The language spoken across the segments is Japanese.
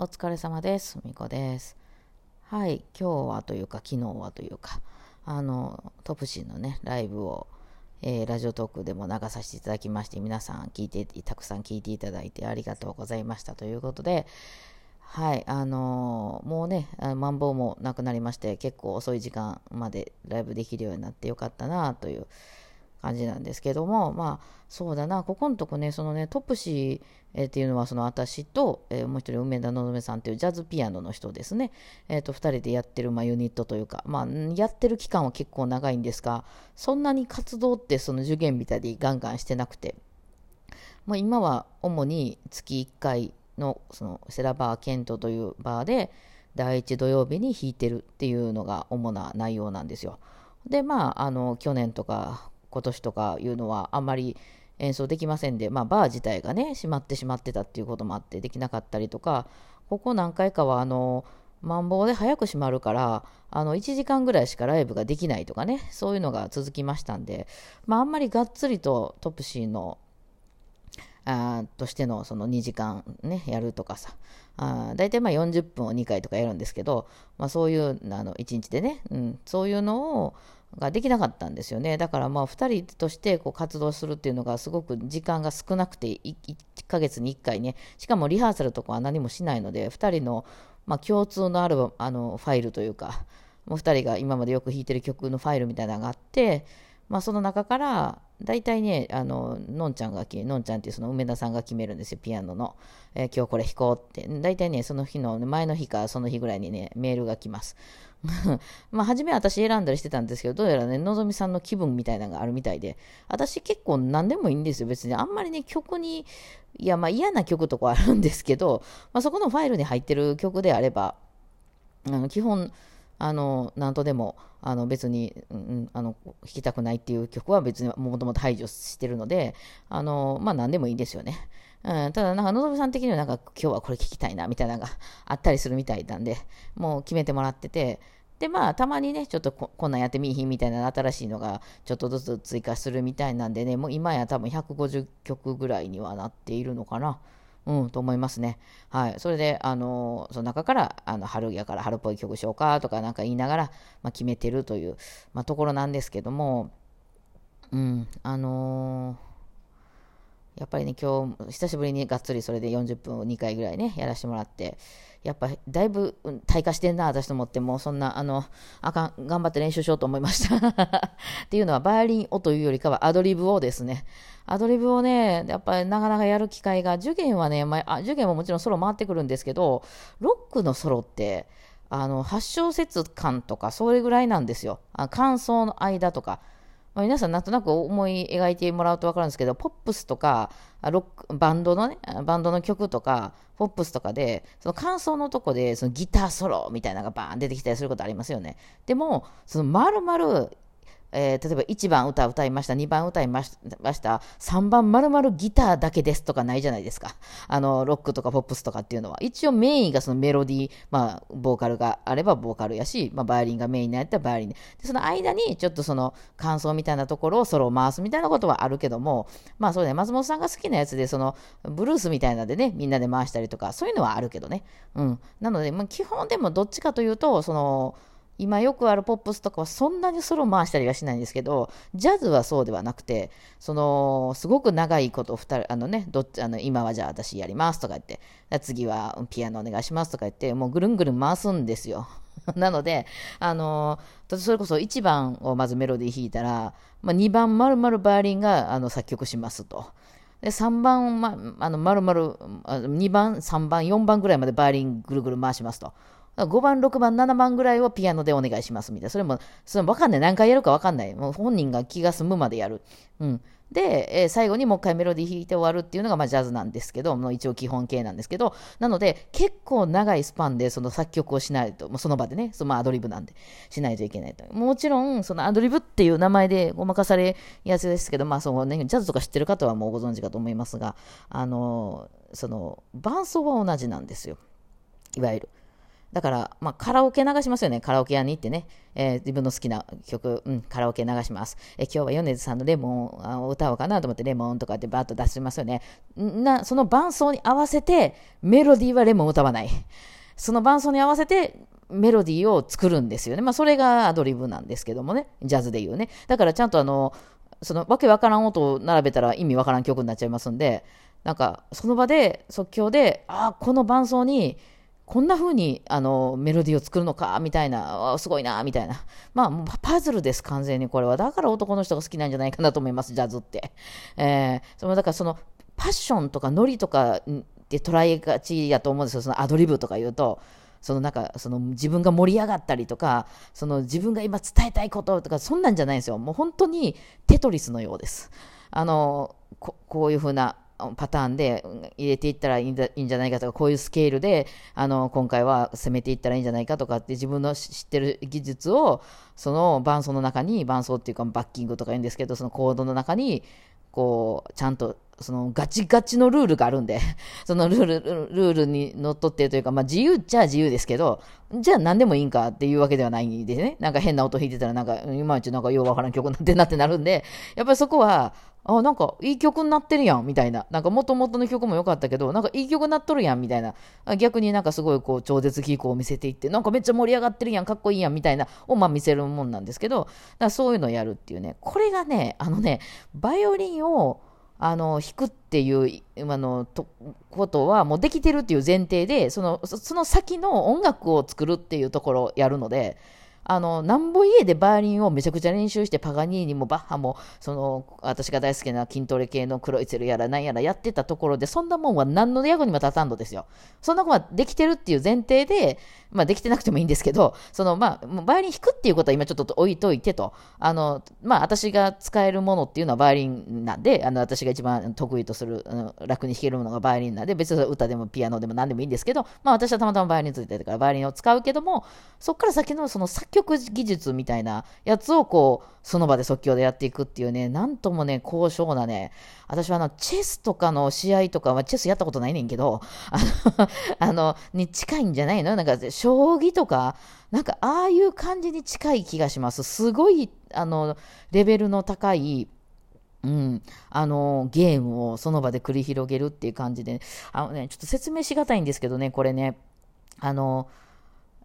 お疲れ様です。みこです。はい、今日はというか、昨日はというか、あの、トプシーのね、ライブを、えーラジオトークでも流させていただきまして、皆さん聞いて、たくさん聞いていただいてありがとうございましたということで、はい、あのーもうね、マンボウもなくなりまして、結構遅い時間までライブできるようになってよかったなという感じなんですけども、まあ、そうだな、ここのとこね、そのね、トップシー、っていうのは、その私と、えーもう一人、梅田のぞめさんっていうジャズピアノの人ですね、えーと、二人でやってる、まあ、ユニットというか、まあ、やってる期間は結構長いんですが、そんなに活動って、その受験みたいにガンガンしてなくて、まあ、今は主に月1回のそのセラバーケントというバーで第1土曜日に弾いてるっていうのが主な内容なんですよ。でまああの去年とか今年とかいうのはあんまり演奏できませんで、まあ、バー自体がね閉まってしまってたっていうこともあってできなかったりとかここ何回かはあのマンボウで早く閉まるからあの1時間ぐらいしかライブができないとかねそういうのが続きましたんで、まあ、あんまりがっつりとトップシーのあーとしてのその2時間ねやるとかさあ大体まあ40分を2回とかやるんですけど、まあ、そういうあの1日でね、うん、そういうのをができなかったんですよね。だからまあ2人としてこう活動するっていうのがすごく時間が少なくて1ヶ月に1回ね。しかもリハーサルとかは何もしないので2人のまあ共通のあるあのファイルというかもう2人が今までよく弾いてる曲のファイルみたいなのがあってまあ、その中から大体ねあののんちゃんがきのんちゃんっていうその梅田さんが決めるんですよピアノの、えー今日これ弾こうって。大体ねその日の前の日かその日ぐらいにねメールが来ます。まあ初め私選んだりしてたんですけどどうやらねのぞみさんの気分みたいなのがあるみたいで私結構何でもいいんですよ別にあんまりね曲にいやまあ嫌な曲とかあるんですけど、まあ、そこのファイルに入ってる曲であればあの基本あの何とでもあの別に、あの弾きたくないっていう曲は別にもともと排除してるのであのまあ何でもいいんですよね。うん、ただなんかのぞみさん的にはなんか今日はこれ聞きたいなみたいなのがあったりするみたいなんでもう決めてもらっててでまあたまにねちょっとここんなんやってみいひんみたいな新しいのがちょっとずつ追加するみたいなんでねもう今や多分150曲ぐらいにはなっているのかな。うん、と思いますね。はい。それで、あのその中から、あの、春やから春っぽい曲しようかとかなんか言いながら、まあ、決めてるという、まあ、ところなんですけども、うん、あのーやっぱりね、今日、久しぶりにがっつりそれで40分を2回ぐらいね、やらせてもらって、やっぱだいぶ退化してんな、私と思って、もうそんな、あの、あかん、頑張って練習しようと思いました。っていうのは、バイオリンをというよりかはアドリブをですね、アドリブをね、やっぱりなかなかやる機会が、受験はね、ま、あ受験ももちろんソロ回ってくるんですけど、ロックのソロって、あの、8小節間とか、それぐらいなんですよ。あ感想の間とか。まあ、皆さんなんとなく思い描いてもらうと分かるんですけど、ポップスとか、ロックバンドのね、バンドの曲とか、ポップスとかで、その感想のとこで、そのギターソロみたいなのがバーン出てきたりすることありますよね。でも、その丸々、えー例えば1番歌歌いました、2番歌いました、3番まるまるギターだけですとかないじゃないですか。あの、ロックとかポップスとかっていうのは。一応メインがそのメロディー、まあ、ボーカルがあればボーカルやし、まあ、バイオリンがメインになったらバイオリンで。その間にちょっとその感想みたいなところをソロを回すみたいなことはあるけども、まあそうね、松本さんが好きなやつで、その、ブルースみたいなのでね、みんなで回したりとか、そういうのはあるけどね。うん。なので、まあ、基本でもどっちかというと、その、今よくあるポップスとかはそんなにソロ回したりはしないんですけど、ジャズはそうではなくて、その、すごく長いこと二人、あのね、どっち、あの、今はじゃあ私やりますとか言って、次はピアノお願いしますとか言って、もうぐるんぐるん回すんですよ。なので、あの、それこそ1番をまずメロディー弾いたら、まあ、2番まるまるバイオリンがあの作曲しますと。で3番、まあの丸々2番3番4番ぐらいまでバイオリンぐるぐる回しますと5番6番7番ぐらいをピアノでお願いしますみたいなそれもそれも分かんない何回やるか分かんないもう本人が気が済むまでやる、うん、で、えー最後にもう一回メロディー弾いて終わるっていうのが、まあ、ジャズなんですけど、もう一応基本形なんですけど、なので、結構長いスパンでその作曲をしないと、もうその場でね、そのアドリブなんで、しないといけないと。もちろん、そのアドリブっていう名前でごまかされやすいですけど、まあそのね、ジャズとか知ってる方はもうご存知かと思いますが、あの、その、伴奏は同じなんですよ。いわゆる。だから、まあ、カラオケ流しますよね。カラオケ屋に行ってね。えー、自分の好きな曲、うん、カラオケ流します。えー、今日は米津さんのレモンを歌おうかなと思って、レモンとかってバーッと出しますよね。な、その伴奏に合わせて、メロディーはレモン歌わない。その伴奏に合わせて、メロディーを作るんですよね。まあ、それがアドリブなんですけどもね。ジャズで言うね。だからちゃんとあの、そのわけわからん音を並べたら意味わからん曲になっちゃいますんで、なんかその場で即興で、ああ、この伴奏にこんな風にあのメロディーを作るのかみたいな、すごいなみたいな。まあ、パズルです、完全にこれは。だから男の人が好きなんじゃないかなと思います、ジャズって。えー、そのだからそのパッションとかノリとかで捉えがちやと思うんですよ、そのアドリブとか言うと。そのなんかその自分が盛り上がったりとかその自分が今伝えたいこととかそんなんじゃないんですよもう本当にテトリスのようですあのここういうふうなパターンで入れていったらいいんじゃないかとか、こういうスケールで、あの、今回は攻めていったらいいんじゃないかとかって自分の知ってる技術を、その伴奏の中に、伴奏っていうかバッキングとか言うんですけど、そのコードの中に、こう、ちゃんとそのガチガチのルールがあるんで、そのルール、ルールにのっとってというか、まあ自由っちゃ自由ですけど、じゃあ何でもいいんかっていうわけではないんでね。なんか変な音弾いてたらなんか、いまいちなんかようわからん曲なってなってなるんで、やっぱりそこは、あ、なんかいい曲になってるやん、みたいな。なんか元々の曲も良かったけど、なんかいい曲になっとるやん、みたいな。逆になんかすごいこう超絶技巧を見せていって、なんかめっちゃ盛り上がってるやん、かっこいいやん、みたいな、をまあ見せるもんなんですけど、だからそういうのをやるっていうね。これがね、あのね、バイオリンを、あの弾くっていうあのとことはもうできてるっていう前提でそのその先の音楽を作るっていうところをやるのであの、なんぼ家でバイオリンをめちゃくちゃ練習して、パガニーニもバッハも、その、私が大好きな筋トレ系のクロイツェルやらなんやらやってたところで、そんなもんは何の役にも立たんのですよ。そんなもんはできてるっていう前提で、まあできてなくてもいいんですけど、その、まあ、バイオリン弾くっていうことは今ちょっと置いといてと、あの、まあ私が使えるものっていうのはバイオリンなんで、あの、私が一番得意とする、楽に弾けるものがバイオリンなんで、別に歌でもピアノでも何でもいいんですけど、まあ私はたまたまバイオリンについてるからバイオリンを使うけども、そっから先のその作曲技術みたいなやつをこう、その場で即興でやっていくっていうね、なんともね、高尚なね、私はあの、チェスとかの試合とかは、チェスやったことないねんけど、あの、あのに近いんじゃないの？なんか、将棋とか、なんか、ああいう感じに近い気がします。すごい、あの、レベルの高い、うん、あのゲームをその場で繰り広げるっていう感じで、あのね、ちょっと説明しがたいんですけどね、これね、あの、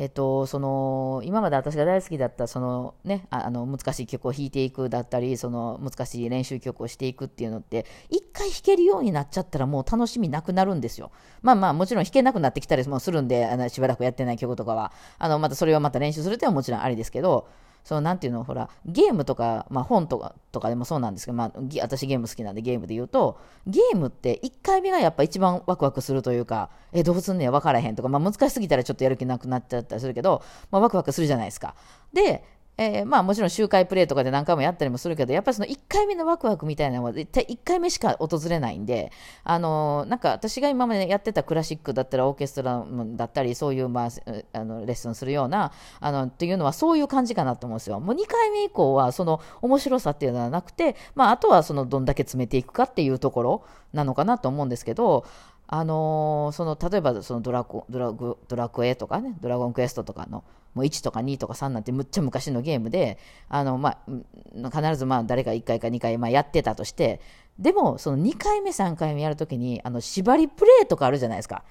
えっと、その今まで私が大好きだったその、ね、あの難しい曲を弾いていくだったりその難しい練習曲をしていくっていうのって一回弾けるようになっちゃったらもう楽しみなくなるんですよ。まあまあもちろん弾けなくなってきたりもするんであのしばらくやってない曲とかはあのまたそれをまた練習するっていうのはもちろんありですけどそのなんていうの、ほら、ゲームとか、まあ、本とかとかでもそうなんですけど、まあ、私ゲーム好きなんでゲームで言うと、ゲームって1回目がやっぱ一番ワクワクするというか、え、どうすんねや分からへんとか、まあ、難しすぎたらちょっとやる気なくなっちゃったりするけど、まあ、ワクワクするじゃないですか。で、えー、まあもちろん周回プレイとかで何回もやったりもするけど、やっぱりその1回目のワクワクみたいなのは絶対1回目しか訪れないんで、あのー、なんか私が今までやってたクラシックだったらオーケストラだったり、そういう、まあ、あのレッスンするような、あの、っていうのはそういう感じかなと思うんですよ。もう2回目以降はその面白さっていうのはなくて、まああとはそのどんだけ詰めていくかっていうところなのかなと思うんですけど、あのー、その例えばそのドラコドラグドラクエとかね、ドラゴンクエストとかのもう1とか2とか3なんてむっちゃ昔のゲームで、あのまあ、必ずまあ誰か1回か2回まあやってたとして、でもその2回目、3回目やるときにあの縛りプレイとかあるじゃないですか。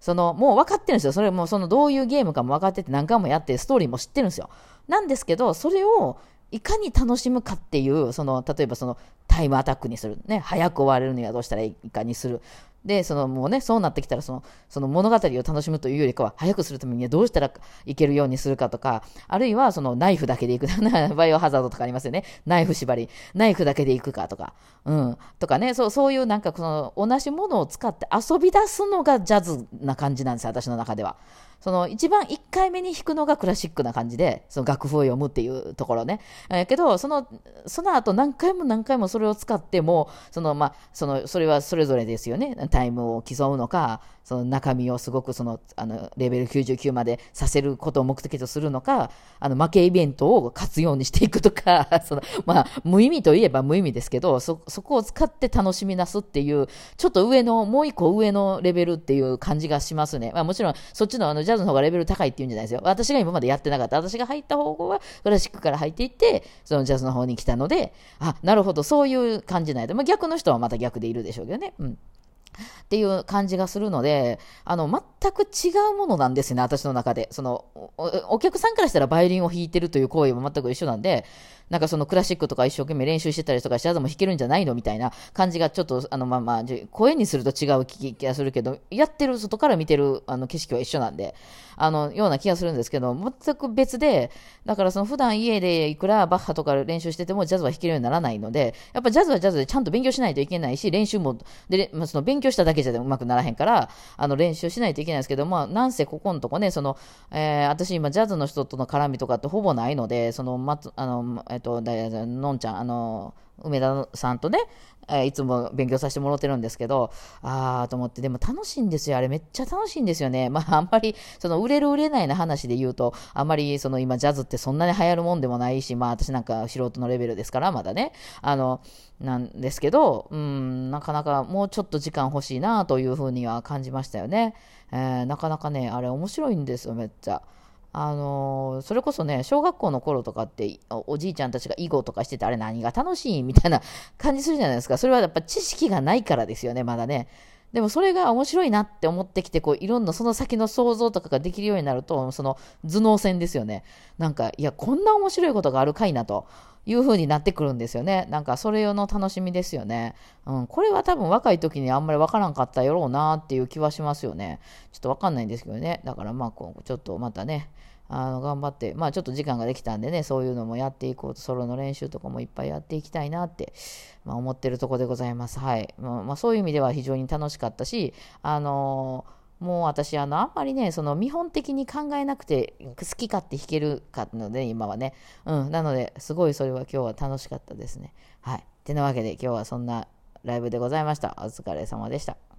そのもう分かってるんですよ。それもそのどういうゲームかも分かってて何回もやってストーリーも知ってるんですよ。なんですけど、それをいかに楽しむかっていう、その例えばそのタイムアタックにする、ね、早く終われるにはどうしたらいいかにする、で、そのもうね、そうなってきたらその、その物語を楽しむというよりかは、早くするためにはどうしたらいけるようにするかとか、あるいはそのナイフだけでいく、バイオハザードとかありますよね。ナイフ縛り、ナイフだけでいくかとか、うん、とかね、そうそういうなんかその同じものを使って遊び出すのがジャズな感じなんですよ、私の中では。その一番1回目に弾くのがクラシックな感じで、その楽譜を読むっていうところね。えー、けど、その、その後何回も何回もそれを使っても、その、まあ、その、それはそれぞれですよね。タイムを競うのか、その中身をすごくその、あの、レベル99までさせることを目的とするのか、あの、負けイベントを活用にしていくとか、その、まあ、無意味といえば無意味ですけど、そ、そこを使って楽しみなすっていう、ちょっと上の、もう一個上のレベルっていう感じがしますね。まあもちろん、そっちのあの、ズの方がレベル高いっていうんじゃないですよ。私が今までやってなかった。私が入った方向は、クラシックから入っていって、そのジャズの方に来たので、あ、なるほど、そういう感じないと。まあ逆の人はまた逆でいるでしょうけどね。うん。っていう感じがするので、あの、全く違うものなんですね、私の中で。そのお、お客さんからしたらバイオリンを弾いてるという行為も全く一緒なんで、なんかそのクラシックとか一生懸命練習してたりとかジャズも弾けるんじゃないのみたいな感じがちょっと、あの、まあまあ、声にすると違う気がするけど、やってる、外から見てるあの景色は一緒なんで、あの、ような気がするんですけど、全く別で、だからその普段家でいくらバッハとか練習しててもジャズは弾けるようにならないので、やっぱジャズはジャズでちゃんと勉強しないといけないし、練習も、で、まあ、その勉強しただけじゃうまくならへんから、あの、練習しないといけないですけど、まあ、なんせここのとこね、その、えー、私今ジャズの人との絡みとかってほぼないので、その、ま、あの、えっと、のんちゃん、あの、梅田さんとね、えー、いつも勉強させてもらってるんですけど、ああと思って、でも楽しいんですよ。あれめっちゃ楽しいんですよね。まあ、あんまり、その売れる売れないの話で言うと、あんまり、その今ジャズってそんなに流行るもんでもないし、まあ私なんか素人のレベルですから、まだね。あの、なんですけど、うん、なかなかもうちょっと時間欲しいなというふうには感じましたよね。えー、なかなかね、あれ面白いんですよ、めっちゃ。あの、それこそね、小学校の頃とかっておじいちゃんたちが囲碁とかしてて、あれ何が楽しいみたいな感じするじゃないですか。それはやっぱ知識がないからですよね、まだね。でもそれが面白いなって思ってきて、こう、いろんなその先の想像とかができるようになると、その頭脳戦ですよね。なんか、いや、こんな面白いことがあるかいなと。いう風になってくるんですよね。なんかそれ用の楽しみですよね。うん。これは多分若い時にあんまりわからんかったやろうなっていう気はしますよね。ちょっとわかんないんですけどね。だからまあ、こう、ちょっとまたね、あの頑張って、まあちょっと時間ができたんでね、そういうのもやっていこうと、ソロの練習とかもいっぱいやっていきたいなって、まあ、思ってるとこでございます。はい。まあ、まあ、そういう意味では非常に楽しかったし、あのー、もう私、あの、あんまりね、その見本的に考えなくて好き勝手弾けるかので、今はね。うん。なので、すごいそれは今日は楽しかったですね。はい。てなわけで今日はそんなライブでございました。お疲れ様でした。